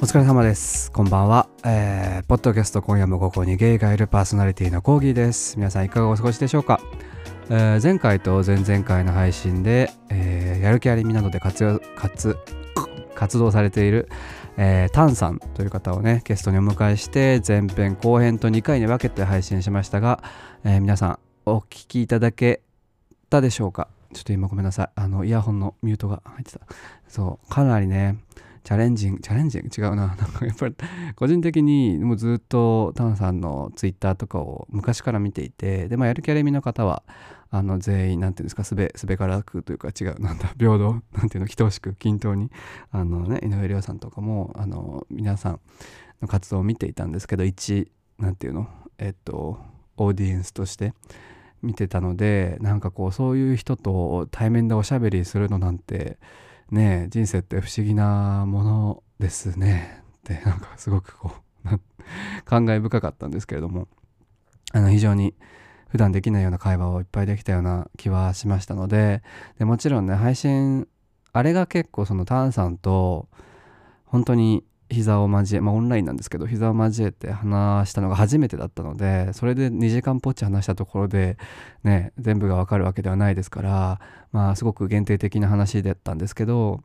お疲れ様です。こんばんは。えー、ポッドキャスト今夜もここにゲイがいるパーソナリティのコーギーです。皆さんいかがお過ごしでしょうか、えー前回と前々回の配信で、えーやる気ありみなどで活用活活動されている、えータンさんという方をねゲストにお迎えして前編後編と2回に分けて配信しましたが、えー皆さんお聞きいただけたでしょうか？ちょっと今ごめんなさいあのイヤホンのミュートが入ってたそうかなりねチャレンジングチャレンジン？グ違うな。なんかやっぱり個人的にもうずっとタンさんのツイッターとかを昔から見ていてでまあやる気ありみの方はあの全員なんていうんですかすべすべからくというか違うなんだ 平等なんていうの等しく均等にあのね井上涼さんとかもあの皆さんの活動を見ていたんですけど一なんていうの？えっとオーディエンスとして見てたのでなんかこうそういう人と対面でおしゃべりするのなんてね人生って不思議なものですね。って なんかすごくこう感慨深かったんですけれども。あの非常に普段できないような会話をいっぱいできたような気はしましたので。でもちろんね配信あれが結構そのタンさんと本当に膝を交えまあオンラインなんですけど膝を交えて話したのが初めてだったのでそれで2時間ぽっち話したところでね全部がわかるわけではないですからまあすごく限定的な話だったんですけど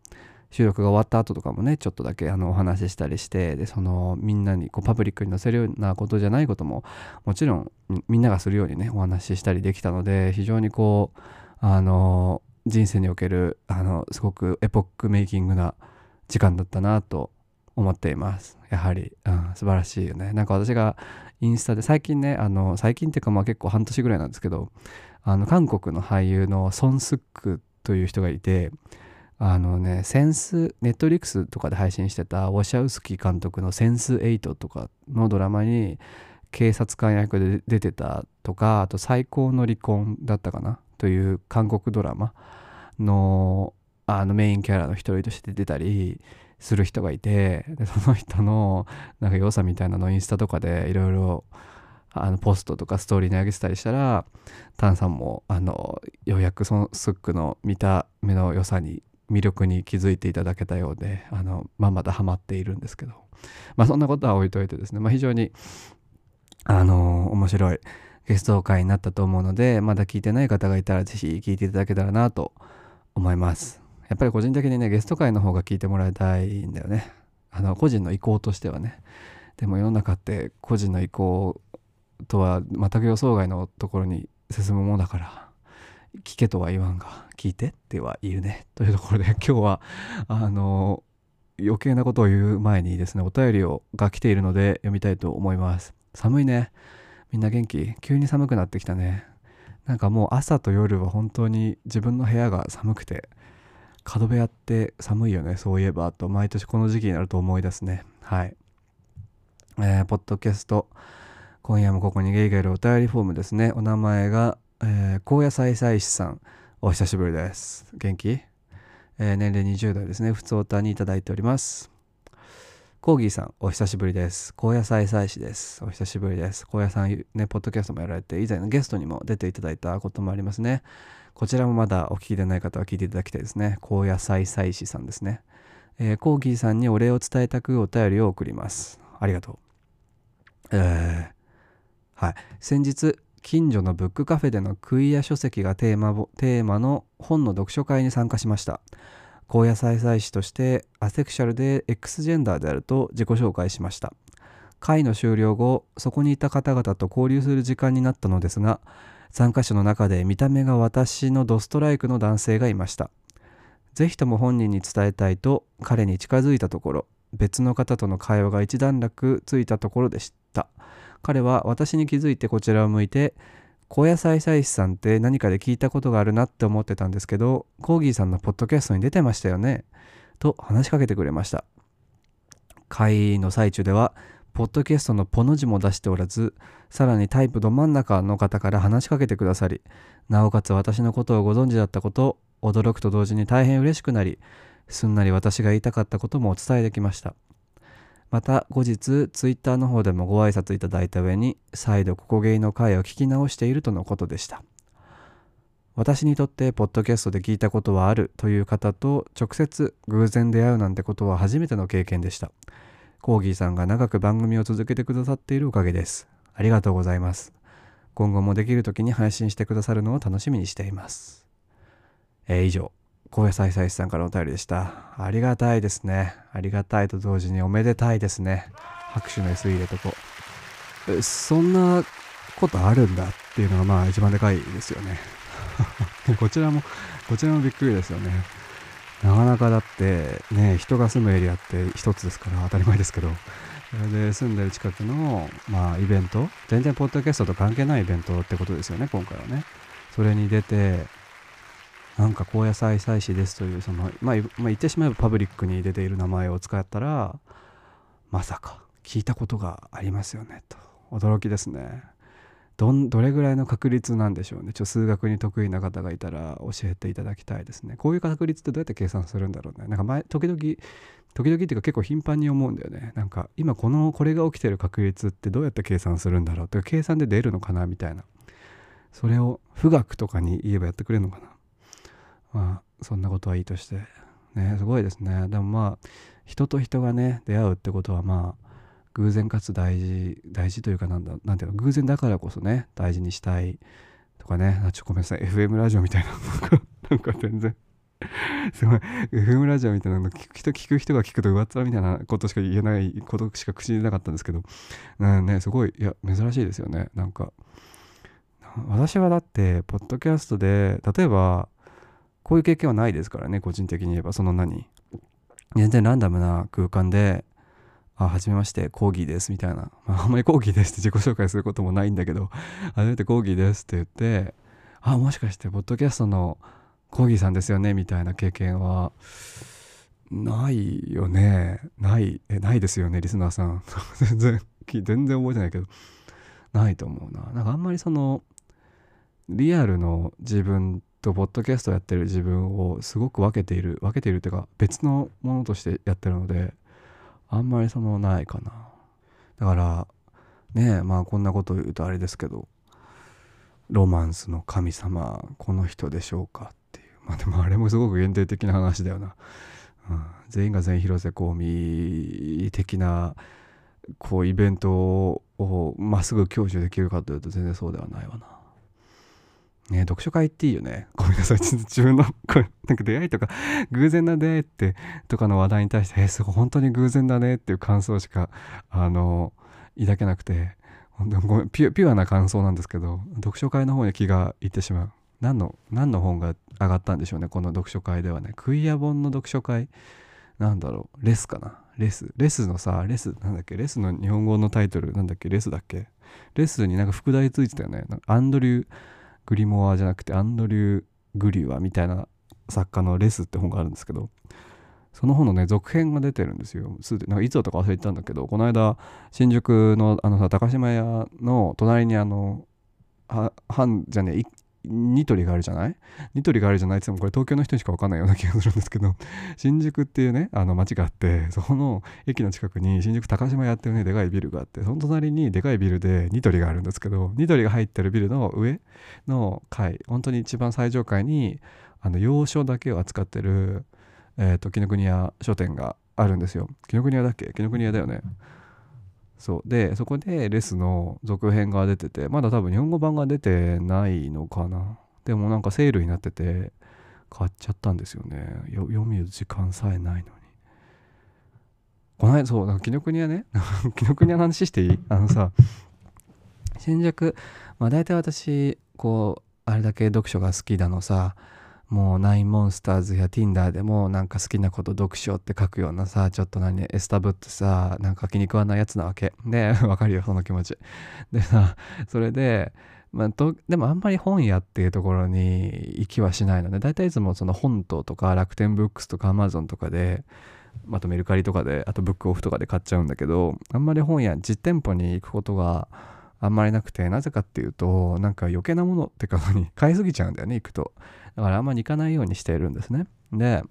収録が終わった後とかもねちょっとだけあのお話ししたりしてでそのみんなにこうパブリックに載せるようなことじゃないことももちろんみんながするようにねお話ししたりできたので非常にこうあの人生におけるあのすごくエポックメイキングな時間だったなと思っています。やはり、うん、素晴らしいよね。なんか私がインスタで最近ねあの最近っていうかまあ結構半年ぐらいなんですけどあの韓国の俳優のソン・スックという人がいてあのねセンスネットリックスとかで配信してたウォシャウスキー監督の「センス8」とかのドラマに警察官役で出てたとかあと「最高の離婚」だったかなという韓国ドラマのあのメインキャラの一人として出たりする人がいてでその人のなんか良さみたいなのをインスタとかでいろいろあのポストとかストーリーに上げてたりしたらタンさんもあのようやくそのスックの見た目の良さに魅力に気づいていただけたようであのまあまだハマっているんですけど。まあそんなことは置いといてですね、まあ、非常にあの面白いゲスト会になったと思うのでまだ聞いてない方がいたらぜひ聞いていただけたらなと思います。やっぱり個人的にねゲスト会の方が聞いてもらいたいんだよね。あの個人の意向としてはね。でも世の中って個人の意向とは全く予想外のところに進むものだから聞けとは言わんが聞いてっては言うね。というところで今日はあの余計なことを言う前にですねお便りをが来ているので読みたいと思います。寒いね。みんな元気？急に寒くなってきたね。なんかもう朝と夜は本当に自分の部屋が寒くて角部屋って寒いよねそういえばと毎年この時期になると思い出すね。はい。えー、ポッドキャスト今夜もここにゲイがいるお便りフォームですね。お名前が、えー、高野菜菜師さん。お久しぶりです。元気、えー年齢20代ですね。普通おたにいただいております。コーギーさんお久しぶりです。高野菜菜師です。お久しぶりです。高野さんねポッドキャストもやられて以前のゲストにも出ていただいたこともありますね。こちらもまだお聞きでない方は聞いていただきたいですね。高野菜菜師さんですね、えーコーギーさんにお礼を伝えたくお便りを送ります。ありがとう。えーはい、先日近所のブックカフェでのクイア書籍がテーマテーマの本の読書会に参加しました。高野菜菜師としてアセクシャルで X ジェンダーであると自己紹介しました。会の終了後そこにいた方々と交流する時間になったのですが参加者の中で見た目が私のドストライクの男性がいました。ぜひとも本人に伝えたいと彼に近づいたところ別の方との会話が一段落ついたところでした。彼は私に気づいてこちらを向いて高野菜菜師さんって何かで聞いたことがあるなって思ってたんですけどコーギーさんのポッドキャストに出てましたよねと話しかけてくれました。会の最中ではポッドキャストのポの字も出しておらずさらにタイプど真ん中の方から話しかけてくださりなおかつ私のことをご存知だったこと驚くと同時に大変嬉しくなりすんなり私が言いたかったこともお伝えできました。また後日ツイッターの方でもご挨拶いただいた上に再度ここゲイの回を聞き直しているとのことでした。私にとってポッドキャストで聞いたことはあるという方と直接偶然出会うなんてことは初めての経験でした。コーギーさんが長く番組を続けてくださっているおかげです。ありがとうございます。今後もできる時に配信してくださるのを楽しみにしています。えー、以上、高野菜菜さんからお便りでした。ありがたいですね。ありがたいと同時におめでたいですね。拍手の S 入れとこう。そんなことあるんだっていうのがまあ一番でかいですよね。こちらも、こちらもびっくりですよね。なかなかだってね、人が住むエリアって一つですから当たり前ですけど、それで住んでる近くの、まあ、イベント、全然ポッドキャストと関係ないイベントってことですよね、今回はね。それに出て、なんか高野菜祭祀ですという、その、まあ、まあ、言ってしまえばパブリックに出ている名前を使ったら、まさか聞いたことがありますよね、と。驚きですね。どんどれぐらいの確率なんでしょうね。ちょ数学に得意な方がいたら教えていただきたいですね。こういう確率ってどうやって計算するんだろうね。なんか前時々時々っていうか結構頻繁に思うんだよね。なんか今このこれが起きてる確率ってどうやって計算するんだろうっていう計算で出るのかなみたいな。それを富岳とかに言えばやってくれるのかな。まあそんなことはいいとして。ねすごいですね。でもまあ人と人がね出会うってことはま偶然かつ大事大事というかなんだなんていうの偶然だからこそね大事にしたいとかね。あちょごめんなさい。FM ラジオみたいな。なんか全然。すごい。FM ラジオみたいなの聞く人聞く人が聞くと上っ面みたいなことしか言えないことしか口に出なかったんですけど、うんね、すごいいや珍しいですよね。なんか私はだってポッドキャストで例えばこういう経験はないですからね個人的に言えばその何全然ランダムな空間であ、はじめまして、コーギーです、みたいな。まあ、あんまりコーギーですって 自己紹介することもないんだけど、初めてコーギーですって言って、あ、もしかして、ポッドキャストのコーギーさんですよね、みたいな経験は、ないよね。ない、え、ないですよね、リスナーさん。全然、全然覚えてないけど、ないと思うな。なんかあんまりその、リアルの自分とポッドキャストやってる自分をすごく分けている、分けているっていうか、別のものとしてやってるので、あんまりそのないかな。だからねまあこんなこと言うとあれですけどロマンスの神様この人でしょうかっていう。まあでもあれもすごく限定的な話だよな、うん、全員が全員広瀬香美的なこうイベントをまっすぐ享受できるかというと全然そうではないわな。ね、読書会っていいよね。ごめんなさい。自分の、これ、なんか出会いとか、偶然な出会いって、とかの話題に対して、えー、すごい、本当に偶然だねっていう感想しか、あの、抱けなくて、本当ごめんピュ、ピュアな感想なんですけど、読書会の方に気がいってしまう。何の、何の本が上がったんでしょうね、この読書会ではね。クイア本の読書会、なんだろう、レスかな。レス。レスのさ、レス、なんだっけ、レスの日本語のタイトル、なんだっけ、レスだっけ。レスになんか副題ついてたよね。アンドリュー、グリモアじゃなくてアンドリュー・グリュアみたいな作家の「レス」って本があるんですけどその本のね続編が出てるんですよ。なんかいつだとか忘れてたんだけどこの間新宿のあのさ高島屋の隣にあの半じゃねニトリがあるじゃない？ニトリがあるじゃない？って言ってもこれ東京の人にしか分かんないような気がするんですけど。新宿っていうねあの街があってそこの駅の近くに新宿高島屋っていうねでかいビルがあってその隣にでかいビルでニトリがあるんですけどニトリが入ってるビルの上の階本当に一番最上階にあの洋書だけを扱ってるえっ、ー、と紀ノ国屋書店があるんですよ。紀ノ国屋だっけ？紀ノ国屋だよね。そう。でそこでレスの続編が出ててまだ多分日本語版が出てないのかな。でもなんかセールになってて買っちゃったんですよね。読む時間さえないのに。この間そうなんか紀ノ国屋ね。紀ノ国屋の話していい？あのさ新宿まあ大体私こうあれだけ読書が好きだのさもうナインモンスターズや Tinder でもなんか好きなこと読書って書くようなさちょっと何エスタブってさなんか気に食わないやつなわけ。で わかるよその気持ち。でさそれでまあ、とでもあんまり本屋っていうところに行きはしないので大体いつもその本島とか楽天ブックスとかアマゾンとかであとメルカリとかであとブックオフとかで買っちゃうんだけどあんまり本屋実店舗に行くことがあんまりなくてなぜかっていうとなんか余計なものってかに 買いすぎちゃうんだよね行くと。だからあんまり行かないようにしているんですね。で、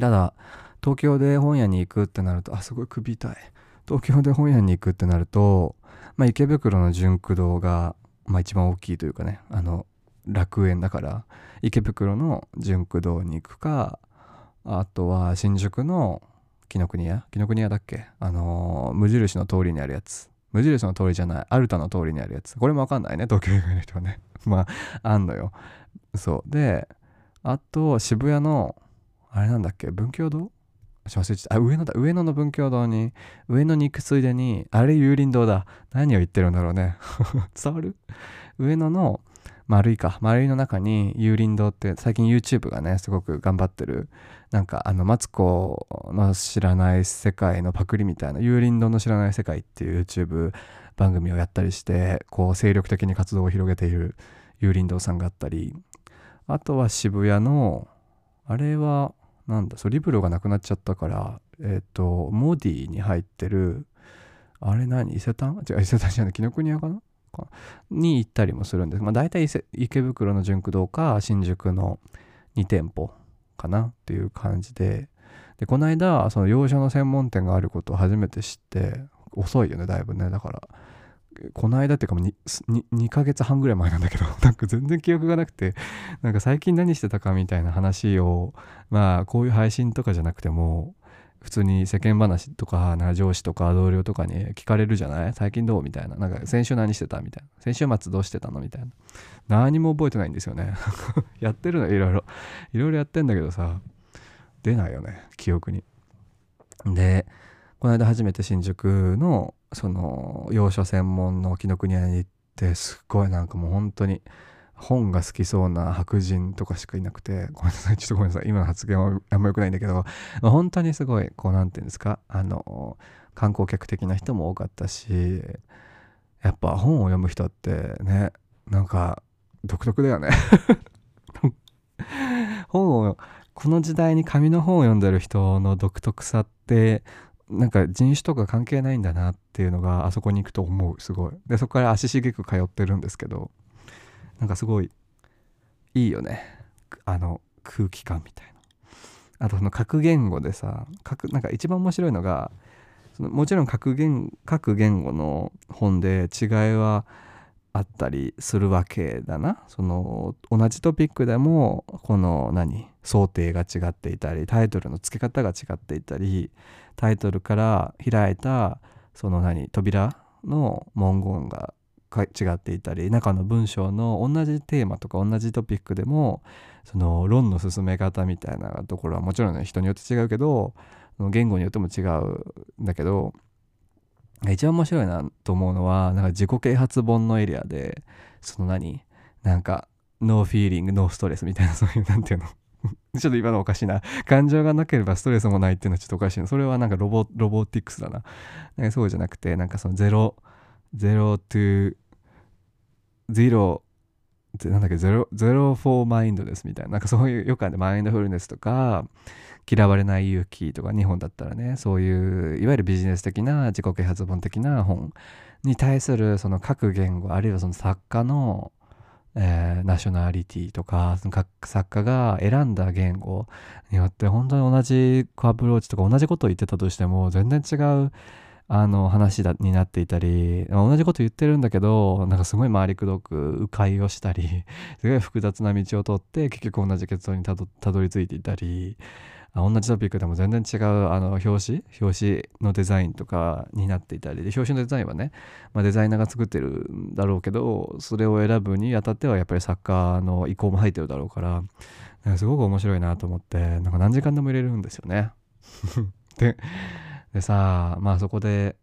ただ、東京で本屋に行くってなると、あ、すごい首痛い。東京で本屋に行くってなると、まあ、池袋の純駆堂が、まあ、一番大きいというかね、あの、楽園だから、池袋の純駆堂に行くか、あとは新宿の紀ノ国屋？紀ノ国屋だっけ？あのー無印の通りにあるやつ。無印の通りじゃないアルタの通りにあるやつ。これもわかんないね東京以外の人はね。まああんのよ。そう。であと渋谷のあれなんだっけ文教堂？ちょ忘れちゃった。あ上野だ。上野の文教堂に上野に行くついでにあれ有林堂だ。何を言ってるんだろうね。伝わる？上野の丸いか。丸いの中に有林堂って最近 YouTube がねすごく頑張ってる。なんかあのマツコの知らない世界のパクリみたいな有林堂の知らない世界っていう YouTube 番組をやったりしてこう精力的に活動を広げている有林堂さんがあったりあとは渋谷のあれはなんだそうリブロがなくなっちゃったからえっ、とモディに入ってるあれ何？伊勢丹？違う伊勢丹じゃない紀ノ国屋かな？に行ったりもするんです。まあ大体伊勢池袋の純駆堂か新宿の2店舗かなっていう感じで。でこの間その洋書の専門店があることを初めて知って遅いよねだいぶね。だからこの間っていうかもう 2, 2ヶ月半ぐらい前なんだけど なんか全然記憶がなくてなんか最近何してたかみたいな話をまあこういう配信とかじゃなくても普通に世間話とか上司とか同僚とかに聞かれるじゃない？最近どう？みたいな。なんか先週何してた？みたいな。先週末どうしてたの？みたいな。何も覚えてないんですよね。やってるの？いろいろ。いろいろやってんだけどさ出ないよね記憶に。でこの間初めて新宿のその洋書専門の紀ノ国屋に行ってすっごいなんかもう本当に本が好きそうな白人とかしかいなくて ごめんなさいちょっとごめんなさい。今の発言はあんま良くないんだけど本当にすごいこう何て言うんですか？あの観光客的な人も多かったしやっぱ本を読む人ってねなんか独特だよね。本をこの時代に紙の本を読んでる人の独特さってなんか人種とか関係ないんだなっていうのがあそこに行くと思うすごい。でそこから足しげく通ってるんですけどなんかすごいいいよね。あの空気感みたいな。あとその各言語でさ各なんか一番面白いのがそのもちろん各言各言語の本で違いはあったりするわけだな。その同じトピックでもこの何想定が違っていたりタイトルの付け方が違っていたりタイトルから開いたその何扉の文言が違っていたり中の文章の同じテーマとか同じトピックでもその論の進め方みたいなところはもちろんね人によって違うけど言語によっても違うんだけど一番面白いなと思うのはなんか自己啓発本のエリアでその何なんかノーフィーリングノーストレスみたいなそういうなんていうの ちょっと今のおかしいな。感情がなければストレスもないっていうのはちょっとおかしいな。それはなんかロボロボティクスだな。なんかそうじゃなくて、なんかそのゼロ、ゼロトゥ、ゼロ、なんだっけ、ゼロ、ゼロフォーマインドですみたいな。なんかそういう、よくあるマインドフルネスとか、嫌われない勇気とか、日本だったらね、そういう、いわゆるビジネス的な自己啓発本的な本に対する、その各言語、あるいはその作家の、えー、ナショナリティとかその各作家が選んだ言語によって本当に同じアプローチとか同じことを言ってたとしても全然違うあの話だになっていたり同じこと言ってるんだけどなんかすごい回りくどく迂回をしたりすごい複雑な道を通って結局同じ結論にたどり着いていたり同じトピックでも全然違うあの表紙？表紙のデザインとかになっていたり。で表紙のデザインはね、まあ、デザイナーが作ってるんだろうけどそれを選ぶにあたってはやっぱり作家の意向も入ってるだろうからかすごく面白いなと思ってなんか何時間でも入れるんですよね。ででさまあそこで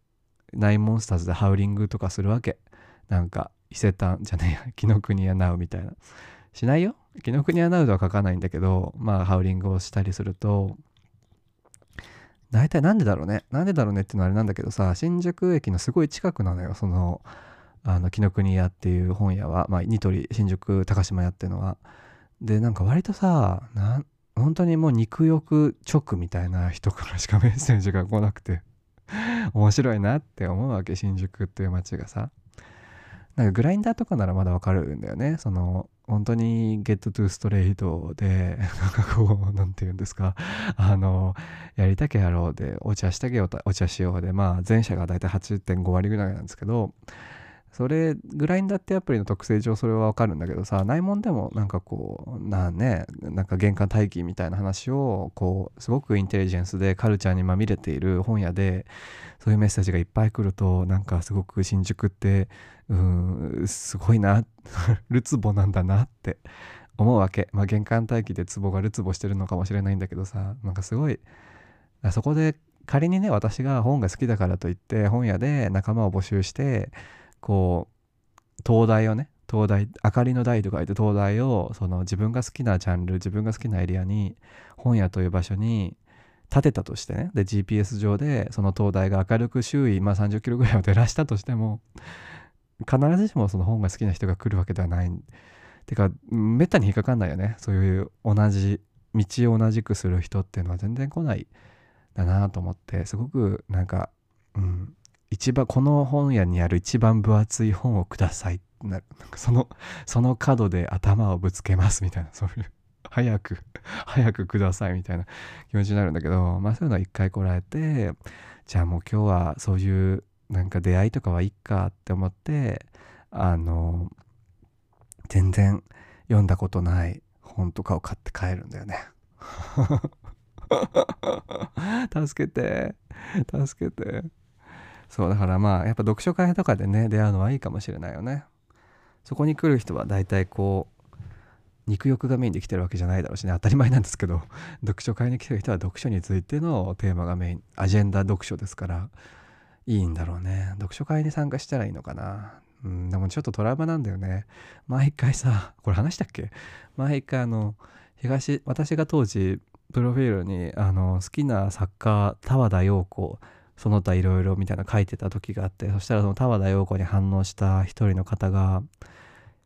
ナインモンスターズでハウリングとかするわけ。なんか伊勢丹じゃねえや紀ノ国屋ナウみたいな。しないよ。紀ノ国屋ナウドは書かないんだけどまあハウリングをしたりすると大体なんでだろうね？なんでだろうねっていうのはあれなんだけどさ新宿駅のすごい近くなのよそのあの紀ノ国屋っていう本屋は。まあニトリ新宿高島屋っていうのは。でなんか割とさなん本当にもう肉欲直みたいな人からしかメッセージが来なくて面白いなって思うわけ新宿っていう街がさ。なんかグラインダーとかならまだわかるんだよね。その本当にゲットトゥーストレートで、なんかこう、なんて言うんですか、あの、やりたけやろうで、お茶したけよ、お茶しようで、まあ、前者が大体8.5割ぐらいなんですけど、それグラインダーってアプリの特性上それはわかるんだけどさ内門でもなんかこうなねなんか玄関待機みたいな話をこうすごくインテリジェンスでカルチャーにまみれている本屋でそういうメッセージがいっぱい来るとなんかすごく新宿ってうんすごいな るつぼなんだなって思うわけ。まあ玄関待機でツボがるつぼしてるのかもしれないんだけどさなんかすごいそこで仮にね私が本が好きだからといって本屋で仲間を募集してこう灯台をね灯台明かりの台とか言って灯台をその自分が好きなジャンル自分が好きなエリアに本屋という場所に建てたとしてねで GPS 上でその灯台が明るく周囲、まあ、30キロぐらいを照らしたとしても必ずしもその本が好きな人が来るわけではない。てかめったに引っかかんないよね。そういう同じ道を同じくする人っていうのは全然来ない。だなと思ってすごくなんかうん一番この本屋にある一番分厚い本をください。ってなるそのその角で頭をぶつけますみたいな。そういう早く早くくださいみたいな気持ちになるんだけど。まあそういうのは一回こらえてじゃあもう今日はそういうなんか出会いとかはいっかって思ってあの全然読んだことない本とかを買って帰るんだよね。助けて助けて。そうだからまあやっぱ読書会とかでね出会うのはいいかもしれないよね。そこに来る人は大体こう肉欲がメインで来てるわけじゃないだろうしね。当たり前なんですけど 読書会に来てる人は読書についてのテーマがメイン。アジェンダ読書ですからいいんだろうね。読書会に参加したらいいのかな。うんでもちょっとトラウマなんだよね。毎回さこれ話したっけ？毎回あの東私が当時プロフィールにあの好きな作家田和田陽子その他いろいろみたいな書いてた時があってそしたらその田和田陽子に反応した一人の方が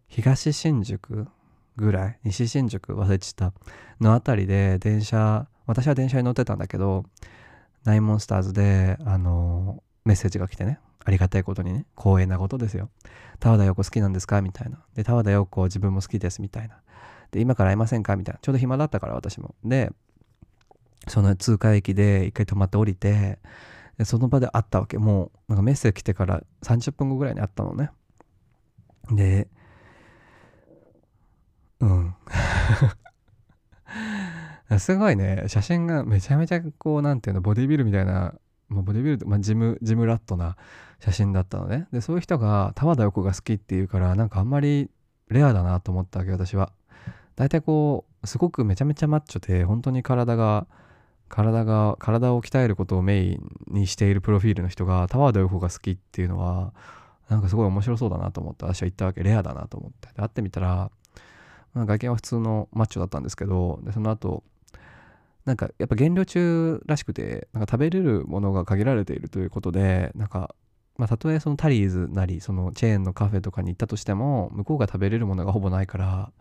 東新宿ぐらい西新宿忘れちったの辺りで電車私は電車に乗ってたんだけどナインモンスターズであのメッセージが来てねありがたいことにね光栄なことですよ。田和田陽子好きなんですか？みたいな。で田和田陽子自分も好きですみたいな。で今から会いませんか？みたいな。ちょうど暇だったから私も。でその通過駅で一回止まって降りてその場で会ったわけ。もうなんかメッセージ来てから30分後ぐらいに会ったのね。でうん。すごいね。写真がめちゃめちゃこうなんていうのボディビルみたいな、まあ、ボディビルまあ、ジムジムラットな写真だったのね。でそういう人が田和田横が好きっていうからなんかあんまりレアだなと思ったわけ私は。大体こうすごくめちゃめちゃマッチョで本当に体が体が体を鍛えることをメインにしているプロフィールの人が田和田横が好きっていうのはなんかすごい面白そうだなと思って私は言ったわけレアだなと思って。で会ってみたらまあ、外見は普通のマッチョだったんですけどでその後なんかやっぱ減量中らしくてなんか食べれるものが限られているということでなんかまあたとえそのタリーズなりそのチェーンのカフェとかに行ったとしても向こうが食べれるものがほぼないから、ま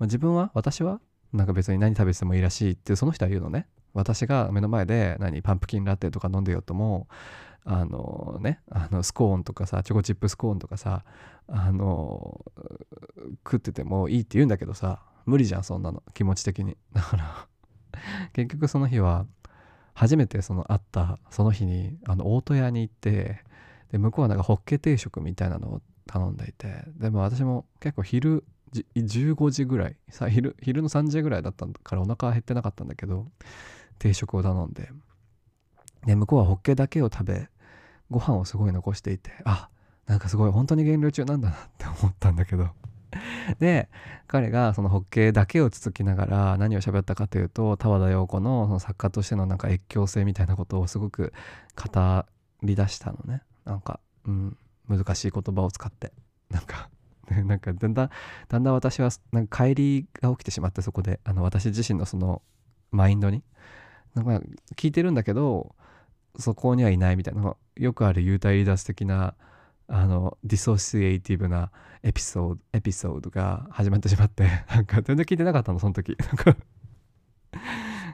あ、自分は私はなんか別に何食べてもいいらしいってその人は言うのね。私が目の前で何パンプキンラテとか飲んでよともあのねあのスコーンとかさチョコチップスコーンとかさあの食っててもいいって言うんだけどさ無理じゃんそんなの気持ち的に。だから結局その日は初めてその会ったその日にあの大戸屋に行ってで向こうはなんかホッケ定食みたいなのを頼んでいてでも私も結構昼15時ぐらいさ昼の3時ぐらいだったからお腹は減ってなかったんだけど定食を頼んで。で向こうはホッケだけを食べご飯をすごい残していてあなんかすごい本当に減量中なんだなって思ったんだけど。で彼がそのホッケだけをつつきながら何を喋ったかというと田和田陽子のその作家としてのなんか越境性みたいなことをすごく語り出したのね。なんか、うん、難しい言葉を使って。なんかなんかだんだんだんだん私はなんか帰りが起きてしまってそこで。あの私自身のそのマインドに。なんか聞いてるんだけどそこにはいないみたいな。よくある幽体離脱的なあのディソシエイティブなエピソードエピソードが始まってしまって。なんか全然聞いてなかったのその時。なんか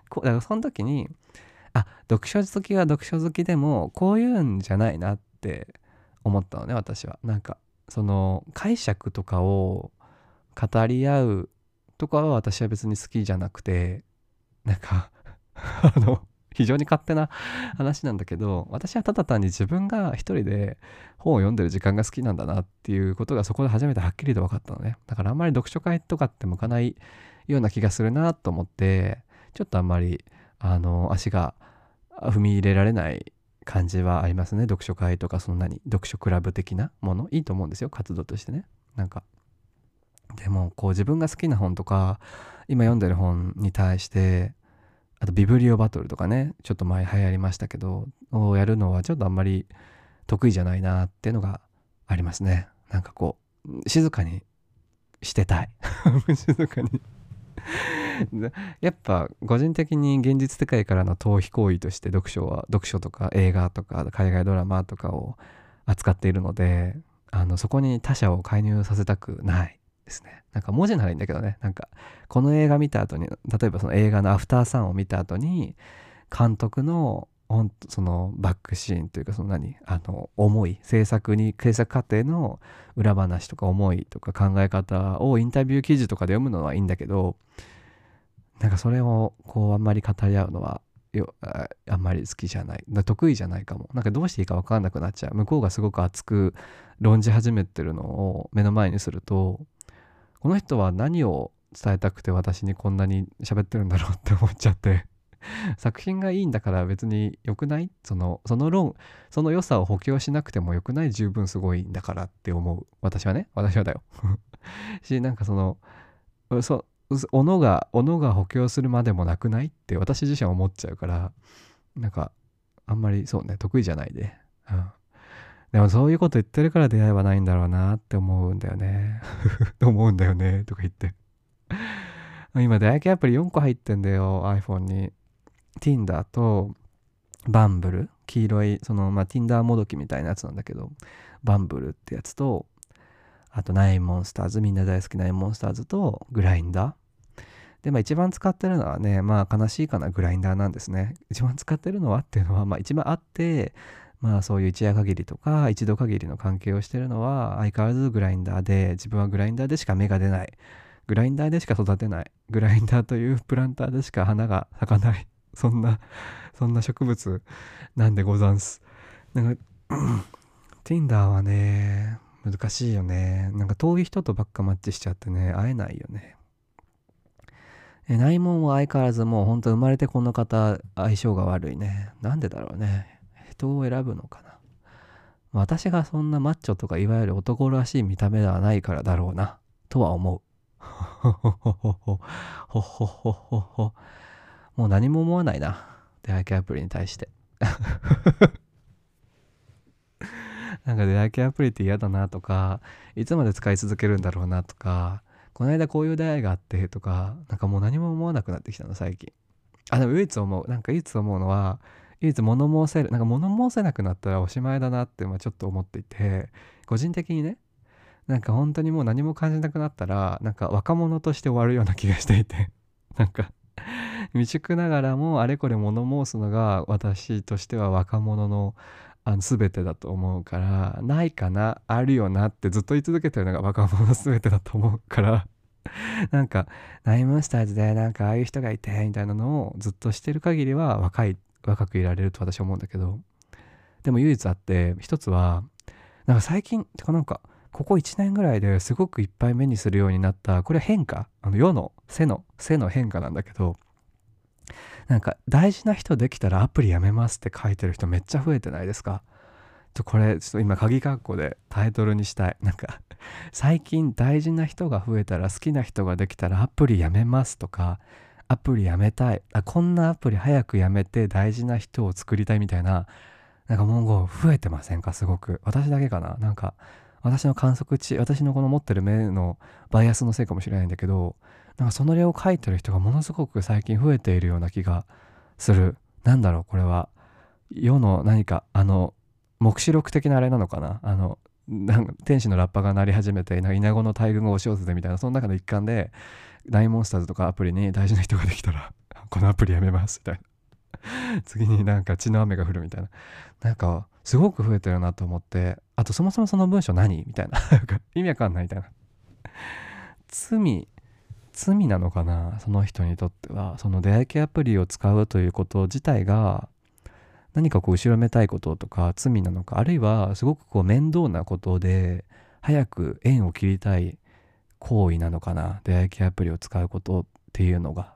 こうだからその時にあ読書好きは読書好きでもこういうんじゃないなって思ったのね私は。なんかその解釈とかを語り合うとかは私は別に好きじゃなくてなんかあの非常に勝手な話なんだけど私はただ単に自分が一人で本を読んでる時間が好きなんだなっていうことがそこで初めてはっきりと分かったのね。だからあんまり読書会とかって向かないような気がするなと思ってちょっとあんまりあの足が踏み入れられない感じはありますね。読書会とかそんなに読書クラブ的なもの？いいと思うんですよ。活動としてね。なんか。でもこう自分が好きな本とか今読んでる本に対してあとビブリオバトルとかねちょっと前流行りましたけどをやるのはちょっとあんまり得意じゃないなっていうのがありますね。なんかこう静かにしてたい。静かに。やっぱ個人的に現実世界からの逃避行為として読書は読書とか映画とか海外ドラマとかを扱っているのであのそこに他者を介入させたくない。ですね。なんか文字ならいいんだけどね。なんかこの映画見た後に例えばその映画のアフターサンを見た後に監督のそのバックシーンというかその何？あの思い制作に制作過程の裏話とか思いとか考え方をインタビュー記事とかで読むのはいいんだけどなんかそれをこうあんまり語り合うのはよあんまり好きじゃない。得意じゃないかも。なんかどうしていいか分かんなくなっちゃう。向こうがすごく熱く論じ始めてるのを目の前にするとこの人は何を伝えたくて私にこんなに喋ってるんだろうって思っちゃって。作品がいいんだから別に良くない？そのその論その良さを補強しなくても良くない十分すごいんだからって思う。私はね。私はだよ。しなんかそのそ斧が斧が補強するまでもなくない？って私自身思っちゃうからなんかあんまりそうね得意じゃないで、うん、でもそういうこと言ってるから出会いはないんだろうなって思うんだよね。思うんだよねとか言って。今出会い系アプリ4個入ってんだよ iPhone に。Tinder とバンブル黄色いそのまあ Tinder もどきみたいなやつなんだけどバンブルってやつとあとナインモンスターズみんな大好きナインモンスターズとグラインダーで、まあ一番使ってるのはね、まあ悲しいかなグラインダーなんですね。一番使ってるのはっていうのは、まあ一番あって、まあそういう一夜限りとか一度限りの関係をしてるのは相変わらずグラインダーで自分はグラインダーでしか芽が出ない。グラインダーでしか育てない。グラインダーというプランターでしか花が咲かない。そんな、そんな植物なんでござんす。なんか、Tinder はね、難しいよね。なんか遠い人とばっかマッチしちゃってね、会えないよね。え内門は相変わらずもうほんと生まれてこの方相性が悪いね。なんでだろうね。人を選ぶのかな。私がそんなマッチョとかいわゆる男らしい見た目ではないからだろうな。とは思う。ほほほほほ。ほほほほほ。もう何も思わないな。出会い系アプリに対して。なんか出会い系アプリって嫌だなとか、いつまで使い続けるんだろうなとか、この間こういう出会いがあってとか、なんかもう何も思わなくなってきたの、最近。あ、でも唯一思う。なんか唯一思うのは、唯一物申せる、なんか物申せなくなったらおしまいだなって、まあ、ちょっと思っていて、個人的にね、なんか本当にもう何も感じなくなったら、なんか若者として終わるような気がしていて、なんか未熟ながらもあれこれ物申すのが私としては若者のあの全てだと思うからないかなあるよなってずっと言い続けてるのが若者の全てだと思うから なんかナイムーンスターズでなんかああいう人がいてみたいなのをずっとしてる限りは若い若くいられると私は思うんだけど。でも唯一あって一つはなんか最近てかなんかここ1年ぐらいですごくいっぱい目にするようになったこれ変化あの世の背の背の変化なんだけどなんか大事な人できたらアプリやめますって書いてる人めっちゃ増えてないですか？ちょこれちょっと今鍵括弧でタイトルにしたい。なんか最近大事な人が増えたら好きな人ができたらアプリやめますとかアプリやめたい。あこんなアプリ早くやめて大事な人を作りたいみたいな。なんか文言増えてませんか？すごく。私だけかな？なんか私の観測値私のこの持ってる目のバイアスのせいかもしれないんだけどなんかその例を書いてる人がものすごく最近増えているような気がする。なんだろう、これは。世の何か、あの、黙示録的なあれなのかな？あの、天使のラッパが鳴り始めて、なんか稲子の大群が押し寄せてみたいな、その中の一環で、大モンスターズとかアプリに大事な人ができたら、このアプリやめます、みたいな。次になんか血の雨が降るみたいな。なんか、すごく増えてるなと思って、あとそもそもその文章何みたいな。意味わかんないみたいな。罪罪なのかなその人にとってはその出会い系アプリを使うということ自体が何かこう後ろめたいこととか罪なのかあるいはすごくこう面倒なことで早く縁を切りたい行為なのかな？出会い系アプリを使うことっていうのが。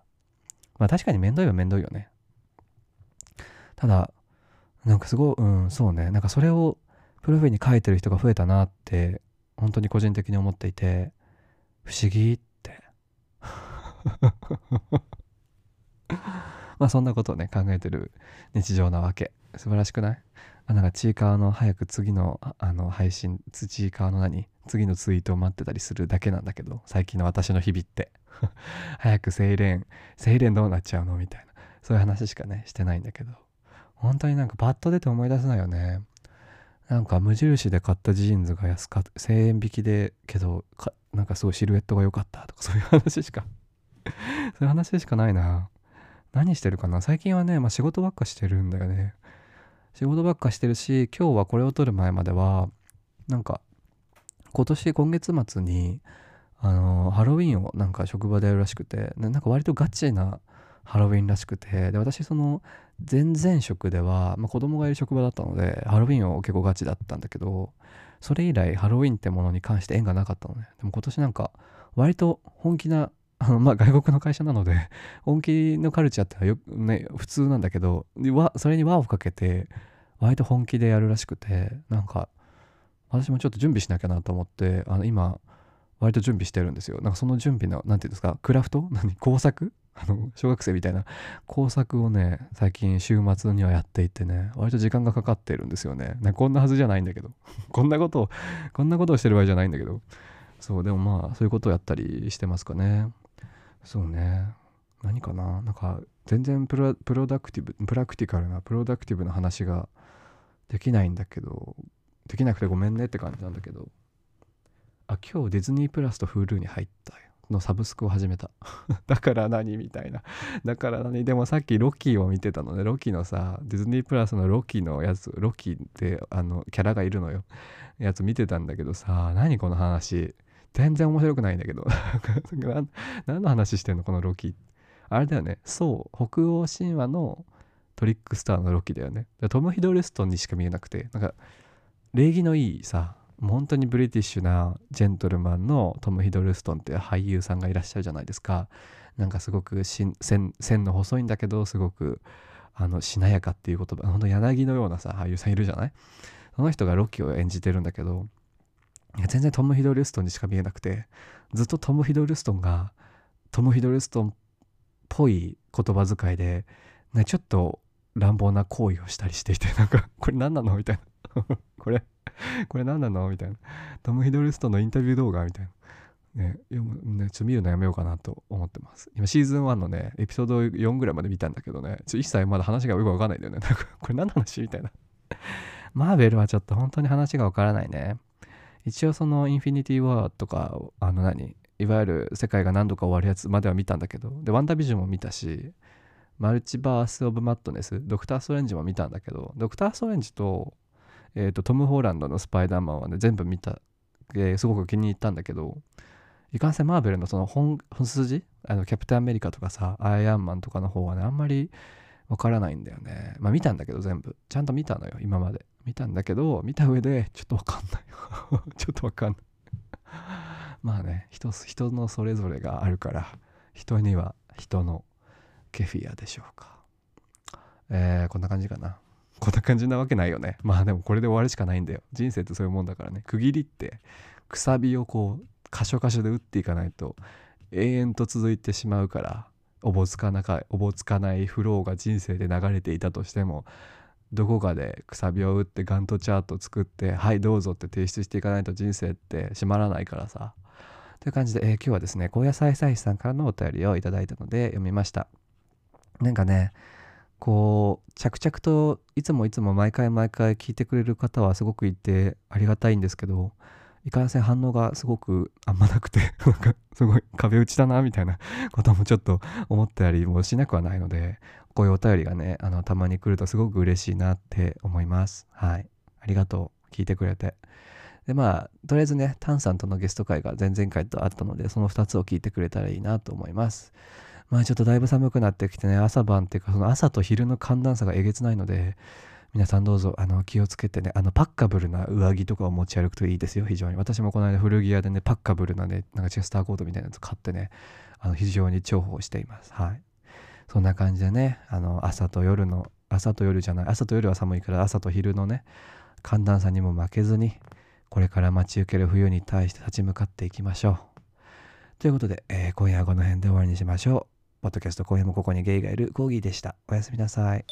まあ確かに面倒いは面倒いよね。ただなんかすごいうんそうね。なんかそれをプロフィールに書いてる人が増えたなって本当に個人的に思っていて不思議って。まあそんなことをね考えてる日常なわけ。素晴らしくない？あなんかちいかわの早く次のあの配信ちいかわの何次のツイートを待ってたりするだけなんだけど最近の私の日々って。早くセイレンセイレンどうなっちゃうのみたいな。そういう話しかねしてないんだけど。本当になんかパッと出て思い出せないよね。なんか無印で買ったジーンズが安かった1000円引きでけどなんかすごいシルエットが良かったとかそういう話しか そういう話しかないな。何してるかな？最近はね、まあ、仕事ばっかしてるんだよね。仕事ばっかしてるし今日はこれを撮る前まではなんか今年今月末にあのハロウィンをなんか職場でやるらしくてなんか割とガチなハロウィンらしくてで私その前々職では、まあ、子供がいる職場だったのでハロウィンを結構ガチだったんだけどそれ以来ハロウィンってものに関して縁がなかったのね。でも今年なんか割と本気なあのまあ外国の会社なので 本気のカルチャーってよね普通なんだけどそれに輪をかけて割と本気でやるらしくてなんか私もちょっと準備しなきゃなと思ってあの今割と準備してるんですよ。なんかその準備の何て言うんですかクラフト？何？工作？あの小学生みたいな。工作をね最近週末にはやっていてね割と時間がかかってるんですよね。こんなはずじゃないんだけど。こんなことをこんなことをしてる場合じゃないんだけど。そうでもまあそういうことをやったりしてますかね。そうね。何かな？なんか全然プロプロダクティブプラクティカルなプロダクティブな話ができないんだけどできなくてごめんねって感じなんだけどあ今日ディズニープラスと Hulu に入ったのサブスクを始めた。だから何みたいな。だから何？でもさっきロッキーを見てたのね。ロッキーのさディズニープラスのロッキーのやつロッキーってあのキャラがいるのよ。やつ見てたんだけどさ何この話？全然面白くないんだけど。何の話してんのこのロキ。あれだよね。そう北欧神話のトリックスターのロキだよね。トム・ヒドルストンにしか見えなくて。なんか礼儀のいいさ本当にブリティッシュなジェントルマンのトム・ヒドルストンって俳優さんがいらっしゃるじゃないですか。なんかすごく線の細いんだけどすごくあのしなやかっていう言葉本当柳のようなさ俳優さんいるじゃない？その人がロキを演じてるんだけど全然トム・ヒドルストンにしか見えなくてずっとトム・ヒドルストンがトム・ヒドルストンっぽい言葉遣いで、ね、ちょっと乱暴な行為をしたりしていて なんかこれ何なのみたいな これこれ何なのみたいな。トム・ヒドルストンのインタビュー動画みたいな。ね、ね、ちょっと見るのやめようかなと思ってます。今シーズン1のね、エピソード4ぐらいまで見たんだけどね、ちょ一切まだ話がよくわかんないんだよね。なんか、これ何の話みたいな。マーベルはちょっと本当に話がわからないね。一応そのインフィニティ・ワーとか、あの何、いわゆる世界が何度か終わるやつまでは見たんだけど、で、ワンダービジョンも見たし、マルチバース・オブ・マットネス、ドクター・ストレンジも見たんだけど、ドクター・ストレンジとえーと、トム・ホーランドのスパイダーマンはね全部見た、えー、すごく気に入ったんだけどいかんせんマーベルのその本本筋あのキャプテンアメリカとかさアイアンマンとかの方はねあんまりわからないんだよね。まあ見たんだけど全部。ちゃんと見たのよ今まで。見たんだけど見た上でちょっとわかんない。ちょっとわかんない。まあね人人のそれぞれがあるから人には人のケフィアでしょうか。えー、こんな感じかな。こんな感じなわけないよね。まあでもこれで終わるしかないんだよ。人生ってそういうもんだからね。区切りってくさびをこう箇所箇所で打っていかないと永遠と続いてしまうからおぼつかなかおぼつかないフローが人生で流れていたとしてもどこかでくさびを打ってガントチャート作ってはいどうぞって提出していかないと人生って閉まらないからさ。という感じで、えー、今日はですね高野菜菜さんからのお便りをいただいたので読みました。なんかねこう着々といつもいつも毎回毎回聞いてくれる方はすごくいてありがたいんですけどいかんせん反応がすごくあんまなくて なんかすごい壁打ちだなみたいなこともちょっと思ったりもしなくはないのでこういうお便りがねあのたまに来るとすごく嬉しいなって思います。はい。ありがとう。聞いてくれて。でまあとりあえずねタンさんとのゲスト会が前々回とあったのでその2つを聞いてくれたらいいなと思います。まあちょっとだいぶ寒くなってきてね朝晩っていうかその朝と昼の寒暖差がえげつないので皆さんどうぞあの気をつけてねあのパッカブルな上着とかを持ち歩くといいですよ。非常に。私もこの間古着屋でねパッカブルなねなんかチェスターコートみたいなやつ買ってねあの非常に重宝しています。はい。そんな感じでねあの朝と夜の朝と夜じゃない朝と夜は寒いから朝と昼のね寒暖差にも負けずにこれから待ち受ける冬に対して立ち向かっていきましょう。ということで、えー、今夜はこの辺で終わりにしましょう。ポッドキャスト今夜もここにゲイがいるコーギーでした。おやすみなさい。